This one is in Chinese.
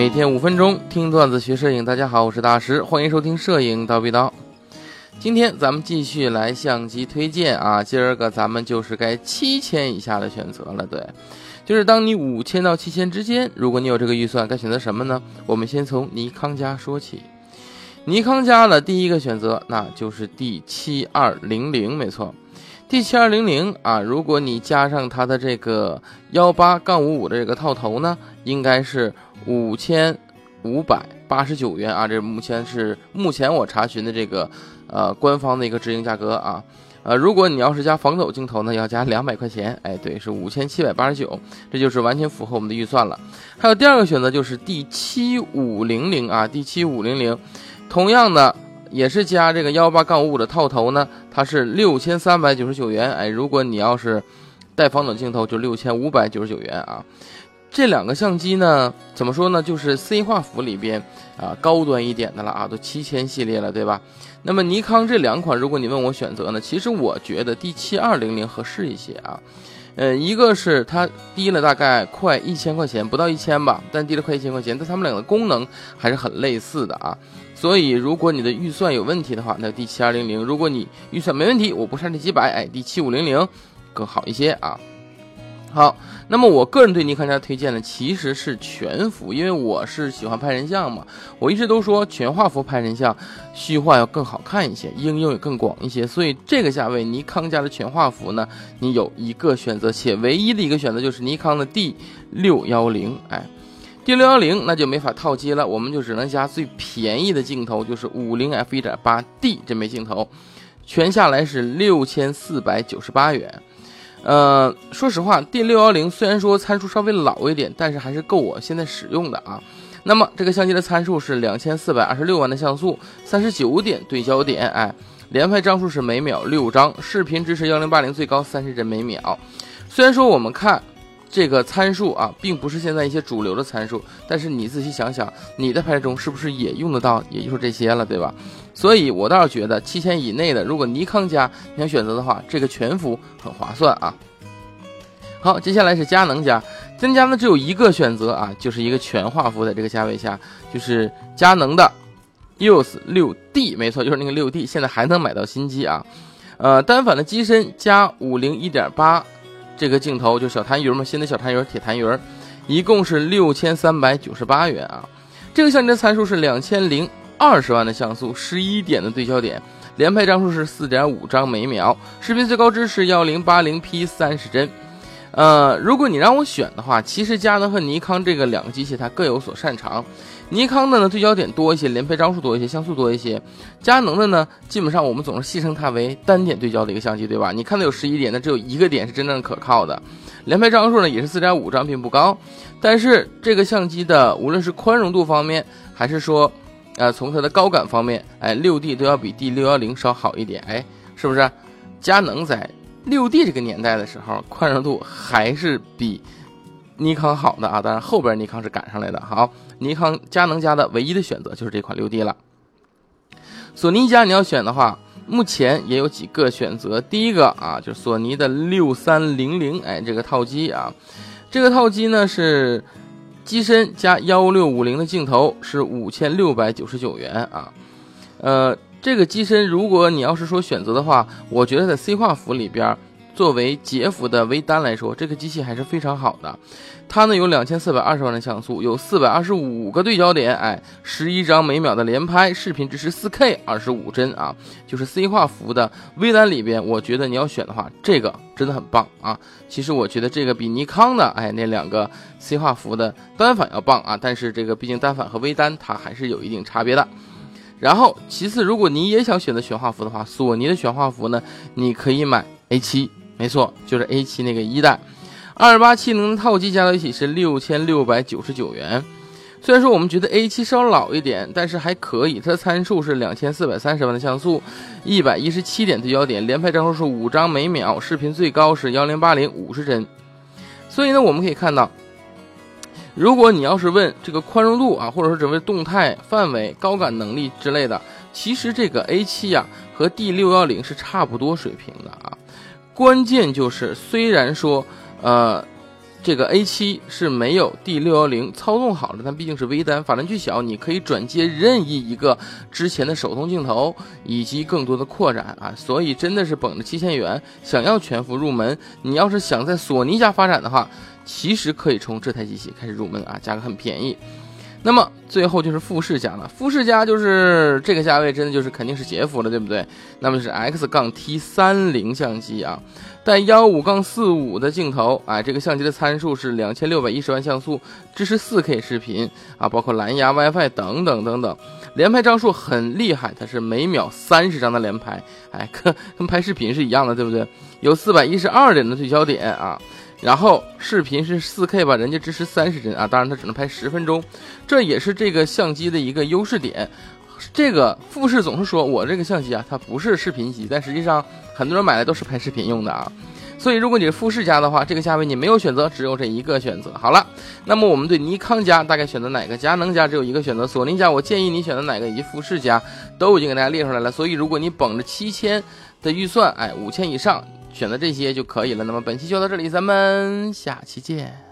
每天五分钟听段子学摄影，大家好，我是大师，欢迎收听摄影叨逼叨。今天咱们继续来相机推荐啊，今儿个咱们就是该七千以下的选择了，对，就是当你五千到七千之间，如果你有这个预算，该选择什么呢？我们先从尼康家说起，尼康家的第一个选择那就是 D 七二零零，没错。D 七二零零啊，如果你加上它的这个幺八杠五五的这个套头呢，应该是五千五百八十九元啊。这目前是目前我查询的这个呃官方的一个直营价格啊。呃，如果你要是加防抖镜头呢，要加两百块钱。哎，对，是五千七百八十九，这就是完全符合我们的预算了。还有第二个选择就是 D 七五零零啊，D 七五零零，同样的。也是加这个幺八杠五五的套头呢，它是六千三百九十九元。哎，如果你要是带防抖镜头，就六千五百九十九元啊。这两个相机呢，怎么说呢？就是 C 画幅里边啊高端一点的了啊，都七千系列了，对吧？那么尼康这两款，如果你问我选择呢，其实我觉得 D 七二零零合适一些啊。呃，一个是它低了大概快一千块钱，不到一千吧，但低了快一千块钱，但它们两个功能还是很类似的啊。所以，如果你的预算有问题的话，那 D 七二零零；如果你预算没问题，我不差这几百，哎，D 七五零零更好一些啊。好，那么我个人对尼康家推荐的其实是全幅，因为我是喜欢拍人像嘛。我一直都说全画幅拍人像，虚化要更好看一些，应用也更广一些。所以这个价位，尼康家的全画幅呢，你有一个选择，且唯一的一个选择就是尼康的 D 六幺零，哎。D 六幺零那就没法套机了，我们就只能加最便宜的镜头，就是五零 F 一点八 D 这枚镜头，全下来是六千四百九十八元。呃，说实话，D 六幺零虽然说参数稍微老一点，但是还是够我现在使用的啊。那么这个相机的参数是两千四百二十六万的像素，三十九点对焦点，哎，连拍张数是每秒六张，视频支持幺零八零，最高三十帧每秒。虽然说我们看。这个参数啊，并不是现在一些主流的参数，但是你仔细想想，你的拍摄中是不是也用得到？也就是这些了，对吧？所以我倒是觉得七千以内的，如果尼康家你想选择的话，这个全幅很划算啊。好，接下来是佳能家，佳能家呢只有一个选择啊，就是一个全画幅的这个价位下，就是佳能的 EOS 六 D，没错，就是那个六 D，现在还能买到新机啊。呃，单反的机身加五零一点八。这个镜头就小痰盂嘛，新的小痰盂铁痰盂，一共是六千三百九十八元啊。这个相机的参数是两千零二十万的像素，十一点的对焦点，连拍张数是四点五张每秒，视频最高支持幺零八零 P 三十帧。呃，如果你让我选的话，其实佳能和尼康这个两个机器它各有所擅长。尼康的呢对焦点多一些，连拍张数多一些，像素多一些。佳能的呢，基本上我们总是戏称它为单点对焦的一个相机，对吧？你看到有十一点，那只有一个点是真正可靠的。连拍张数呢也是四点五张，并不高。但是这个相机的无论是宽容度方面，还是说，呃，从它的高感方面，哎，六 D 都要比 D 六幺零稍好一点，哎，是不是？佳能在。六 D 这个年代的时候，宽容度还是比尼康好的啊。当然后边尼康是赶上来的。好，尼康佳能家的唯一的选择就是这款六 D 了。索尼家你要选的话，目前也有几个选择。第一个啊，就是索尼的六三零零，哎，这个套机啊，这个套机呢是机身加幺六五零的镜头，是五千六百九十九元啊，呃。这个机身，如果你要是说选择的话，我觉得在 C 画幅里边，作为杰幅的微单来说，这个机器还是非常好的。它呢有两千四百二十万的像素，有四百二十五个对焦点，哎，十一张每秒的连拍，视频支持四 K 二十五帧啊，就是 C 画幅的微单里边，我觉得你要选的话，这个真的很棒啊。其实我觉得这个比尼康的哎那两个 C 画幅的单反要棒啊，但是这个毕竟单反和微单它还是有一定差别的。然后，其次，如果你也想选择全画幅的话，索尼的全画幅呢，你可以买 A7，没错，就是 A7 那个一代，二八七零的套机加到一起是六千六百九十九元。虽然说我们觉得 A7 稍老一点，但是还可以，它的参数是两千四百三十万的像素，一百一十七点对焦点，连拍张数是五张每秒，视频最高是幺零八零五十帧。所以呢，我们可以看到。如果你要是问这个宽容度啊，或者说整个动态范围、高感能力之类的，其实这个 A7 呀和 D 六幺零是差不多水平的啊。关键就是虽然说呃这个 A 七是没有 D 六幺零操纵好的，但毕竟是微单，法兰距小，你可以转接任意一个之前的手动镜头，以及更多的扩展啊，所以真的是绷着七千元，想要全幅入门，你要是想在索尼家发展的话，其实可以从这台机器开始入门啊，价格很便宜。那么最后就是富士家了，富士家就是这个价位，真的就是肯定是杰夫了，对不对？那么是 X 杠 T 三零相机啊，带幺五杠四五的镜头，哎，这个相机的参数是两千六百一十万像素，支持四 K 视频啊，包括蓝牙、WiFi 等等等等，连拍张数很厉害，它是每秒三十张的连拍，哎，跟跟拍视频是一样的，对不对？有四百一十二点的对焦点啊。然后视频是四 K 吧，人家支持三十帧啊，当然它只能拍十分钟，这也是这个相机的一个优势点。这个富士总是说我这个相机啊，它不是视频机，但实际上很多人买来都是拍视频用的啊。所以如果你是富士家的话，这个价位你没有选择，只有这一个选择。好了，那么我们对尼康家大概选择哪个？佳能家只有一个选择，索尼家我建议你选择哪个？以及富士家都已经给大家列出来了。所以如果你绷着七千的预算，哎，五千以上。选择这些就可以了。那么本期就到这里，咱们下期见。